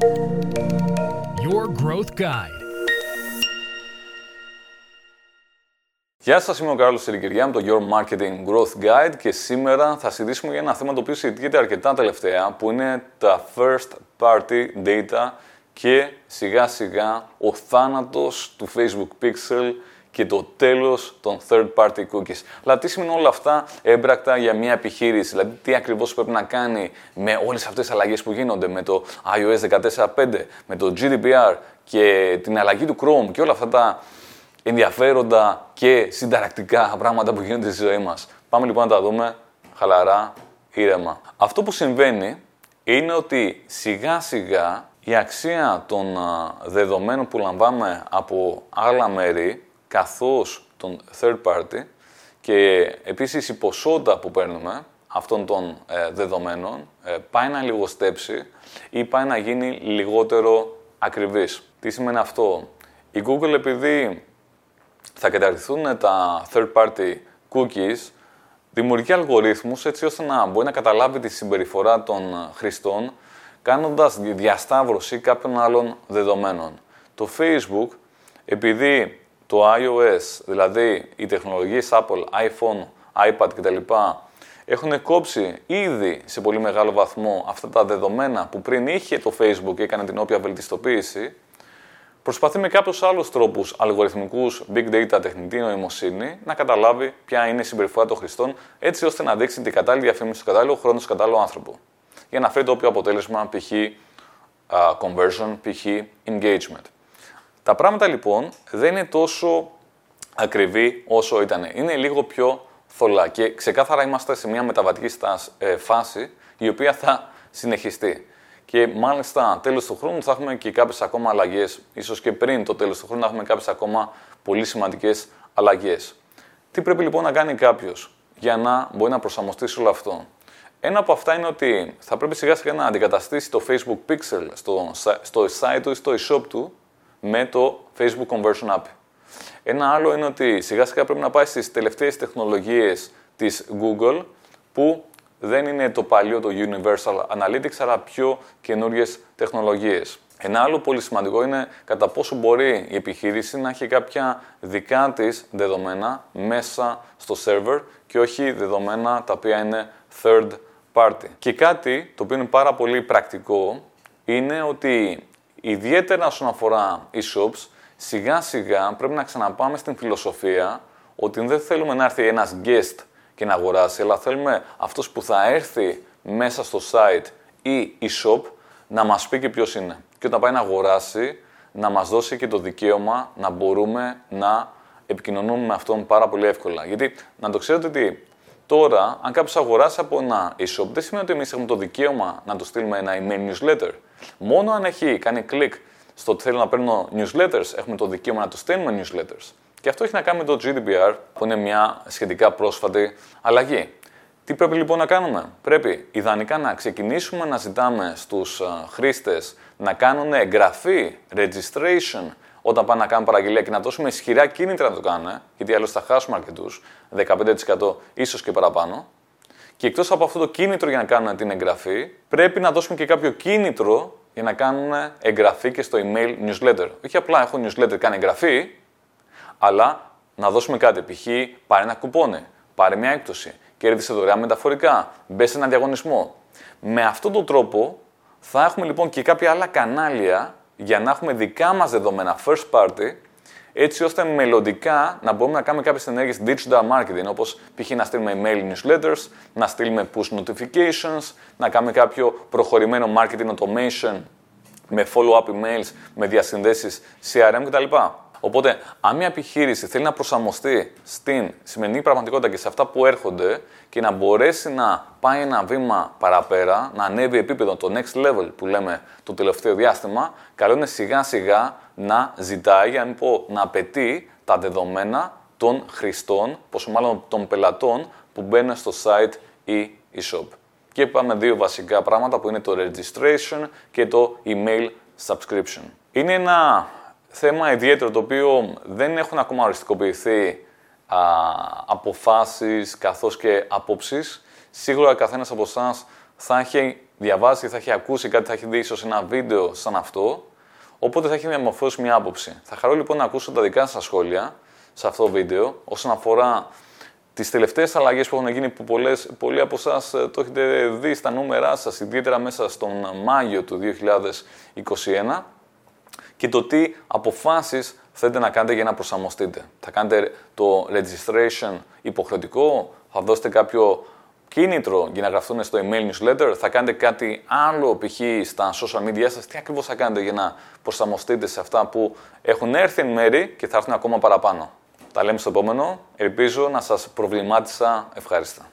Your Growth Guide. Γεια σας, είμαι ο Κάρλος Σερικυριά με το Your Marketing Growth Guide και σήμερα θα συζητήσουμε για ένα θέμα το οποίο συζητιέται αρκετά τελευταία που είναι τα First Party Data και σιγά σιγά ο θάνατος του Facebook Pixel και το τέλος των third party cookies. Αλλά τι σημαίνουν όλα αυτά έμπρακτα για μια επιχείρηση, δηλαδή τι ακριβώς πρέπει να κάνει με όλες αυτές τις αλλαγές που γίνονται, με το iOS 14.5, με το GDPR και την αλλαγή του Chrome και όλα αυτά τα ενδιαφέροντα και συνταρακτικά πράγματα που γίνονται στη ζωή μας; Πάμε λοιπόν να τα δούμε χαλαρά, ήρεμα. Αυτό που συμβαίνει είναι ότι σιγά σιγά η αξία των δεδομένων που λαμβάνουμε από άλλα μέρη καθώς τον third party και επίσης η ποσότητα που παίρνουμε αυτών των ε, δεδομένων ε, πάει να λιγοστέψει ή πάει να γίνει λιγότερο ακριβής. Τι σημαίνει αυτό; Η Google επειδή θα καταρριθούν τα third party cookies δημιουργεί αλγορίθμους έτσι ώστε να μπορεί να καταλάβει τη συμπεριφορά των χρηστών κάνοντας διασταύρωση κάποιων άλλων δεδομένων. Το Facebook, επειδή το iOS, δηλαδή οι τεχνολογίες Apple, iPhone, iPad κτλ. έχουν κόψει ήδη σε πολύ μεγάλο βαθμό αυτά τα δεδομένα που πριν είχε το Facebook και έκανε την όποια βελτιστοποίηση, προσπαθεί με κάποιους άλλους τρόπους αλγοριθμικούς, big data, τεχνητή νοημοσύνη να καταλάβει ποια είναι η συμπεριφορά των χρηστών, έτσι ώστε να δείξει την κατάλληλη διαφήμιση στο κατάλληλο χρόνο, στο κατάλληλο άνθρωπο. Για να φέρει το όποιο αποτέλεσμα, π.χ. conversion, π.χ. engagement. Τα πράγματα λοιπόν δεν είναι τόσο ακριβή όσο ήταν. Είναι λίγο πιο θολά και ξεκάθαρα είμαστε σε μια μεταβατική ε, φάση η οποία θα συνεχιστεί. Και μάλιστα τέλος του χρόνου θα έχουμε και κάποιες ακόμα αλλαγές, ίσως και πριν το τέλος του χρόνου θα έχουμε κάποιες ακόμα πολύ σημαντικές αλλαγές. Τι πρέπει λοιπόν να κάνει κάποιος για να μπορεί να προσαρμοστεί σε όλο αυτό; Ένα από αυτά είναι ότι θα πρέπει σιγά σιγά να αντικαταστήσει το Facebook Pixel στο, στο site του ή στο e-shop του με το Facebook Conversion App. Ένα άλλο είναι ότι σιγά σιγά πρέπει να πάει στις τελευταίες τεχνολογίες της Google που δεν είναι το παλιό το Universal Analytics αλλά πιο καινούριες τεχνολογίες. Ένα άλλο πολύ σημαντικό είναι κατά πόσο μπορεί η επιχείρηση να έχει κάποια δικά της δεδομένα μέσα στο server και όχι δεδομένα τα οποία είναι third party. Και κάτι το οποίο είναι πάρα πολύ πρακτικό είναι ότι ιδιαίτερα όσον αφορά e-shops, σιγά σιγά πρέπει να ξαναπάμε στην φιλοσοφία ότι δεν θέλουμε να έρθει ένας guest και να αγοράσει, αλλά θέλουμε αυτός που θα έρθει μέσα στο site ή e-shop να μας πει και ποιος είναι. Και όταν πάει να αγοράσει, να μας δώσει και το δικαίωμα να μπορούμε να επικοινωνούμε με αυτόν πάρα πολύ εύκολα. Γιατί να το ξέρετε ότι τώρα, αν κάποιος αγοράσει από ένα e-shop, δεν σημαίνει ότι εμείς έχουμε το δικαίωμα να του στείλουμε ένα email newsletter. Μόνο αν έχει κάνει κλικ στο ότι θέλω να παίρνω newsletters, έχουμε το δικαίωμα να του στέλνουμε newsletters. Και αυτό έχει να κάνει με το GDPR, που είναι μια σχετικά πρόσφατη αλλαγή. Τι πρέπει λοιπόν να κάνουμε; Πρέπει ιδανικά να ξεκινήσουμε να ζητάμε στους χρήστες να κάνουν εγγραφή, registration, όταν πάνε να κάνουν παραγγελία και να δώσουμε ισχυρά κίνητρα να το κάνουν, γιατί αλλιώ θα χάσουμε αρκετούς, 15% ίσως και παραπάνω. Και εκτός από αυτό το κίνητρο για να κάνουν την εγγραφή, πρέπει να δώσουμε και κάποιο κίνητρο για να κάνουν εγγραφή και στο email newsletter. Όχι απλά έχω newsletter, κάνει εγγραφή, αλλά να δώσουμε κάτι. Π.χ. πάρε ένα κουπόνι, πάρε μια έκπτωση, κέρδισε δωρεάν μεταφορικά, μπε σε ένα διαγωνισμό. Με αυτόν τον τρόπο θα έχουμε λοιπόν και κάποια άλλα κανάλια για να έχουμε δικά μας δεδομένα first party, έτσι ώστε μελλοντικά να μπορούμε να κάνουμε κάποιες ενέργειες digital marketing, όπως π.χ. να στείλουμε email newsletters, να στείλουμε push notifications, να κάνουμε κάποιο προχωρημένο marketing automation με follow-up emails, με διασυνδέσεις CRM κτλ. Οπότε, αν μια επιχείρηση θέλει να προσαρμοστεί στην σημερινή πραγματικότητα και σε αυτά που έρχονται και να μπορέσει να πάει ένα βήμα παραπέρα, να ανέβει επίπεδο το next level που λέμε το τελευταίο διάστημα, καλό είναι σιγά σιγά να ζητάει, για να μην πω να απαιτεί τα δεδομένα των χρηστών, πόσο μάλλον των πελατών που μπαίνουν στο site ή e-shop. Και είπαμε δύο βασικά πράγματα που είναι το registration και το email subscription. Είναι ένα θέμα ιδιαίτερο το οποίο δεν έχουν ακόμα οριστικοποιηθεί α, αποφάσεις καθώς και απόψεις. Σίγουρα καθένας από εσάς θα έχει διαβάσει, θα έχει ακούσει κάτι, θα έχει δει ίσως ένα βίντεο σαν αυτό. Οπότε θα έχει διαμορφώσει μια άποψη. Θα χαρώ λοιπόν να ακούσω τα δικά σας σχόλια σε αυτό το βίντεο όσον αφορά τις τελευταίες αλλαγές που έχουν γίνει που πολλές, πολλοί από εσά ε, το έχετε δει στα νούμερά σας, ιδιαίτερα μέσα στον Μάγιο του 2021 και το τι αποφάσεις θέλετε να κάνετε για να προσαρμοστείτε. Θα κάνετε το registration υποχρεωτικό, θα δώσετε κάποιο κίνητρο για να γραφτούν στο email newsletter, θα κάνετε κάτι άλλο π.χ. στα social media σας, τι ακριβώς θα κάνετε για να προσαρμοστείτε σε αυτά που έχουν έρθει εν μέρη και θα έρθουν ακόμα παραπάνω. Τα λέμε στο επόμενο. Ελπίζω να σας προβλημάτισα ευχάριστα.